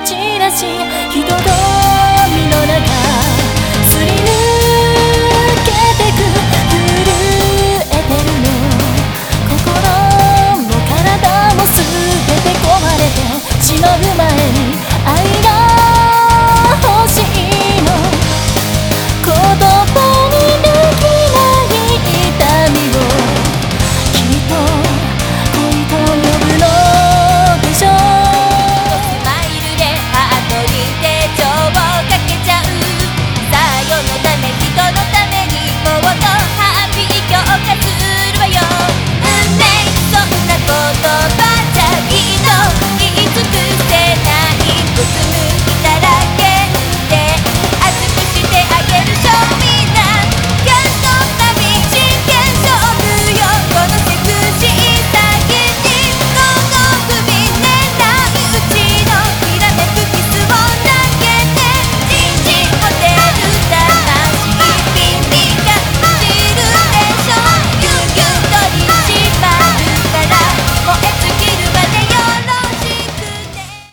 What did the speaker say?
き散らし人通り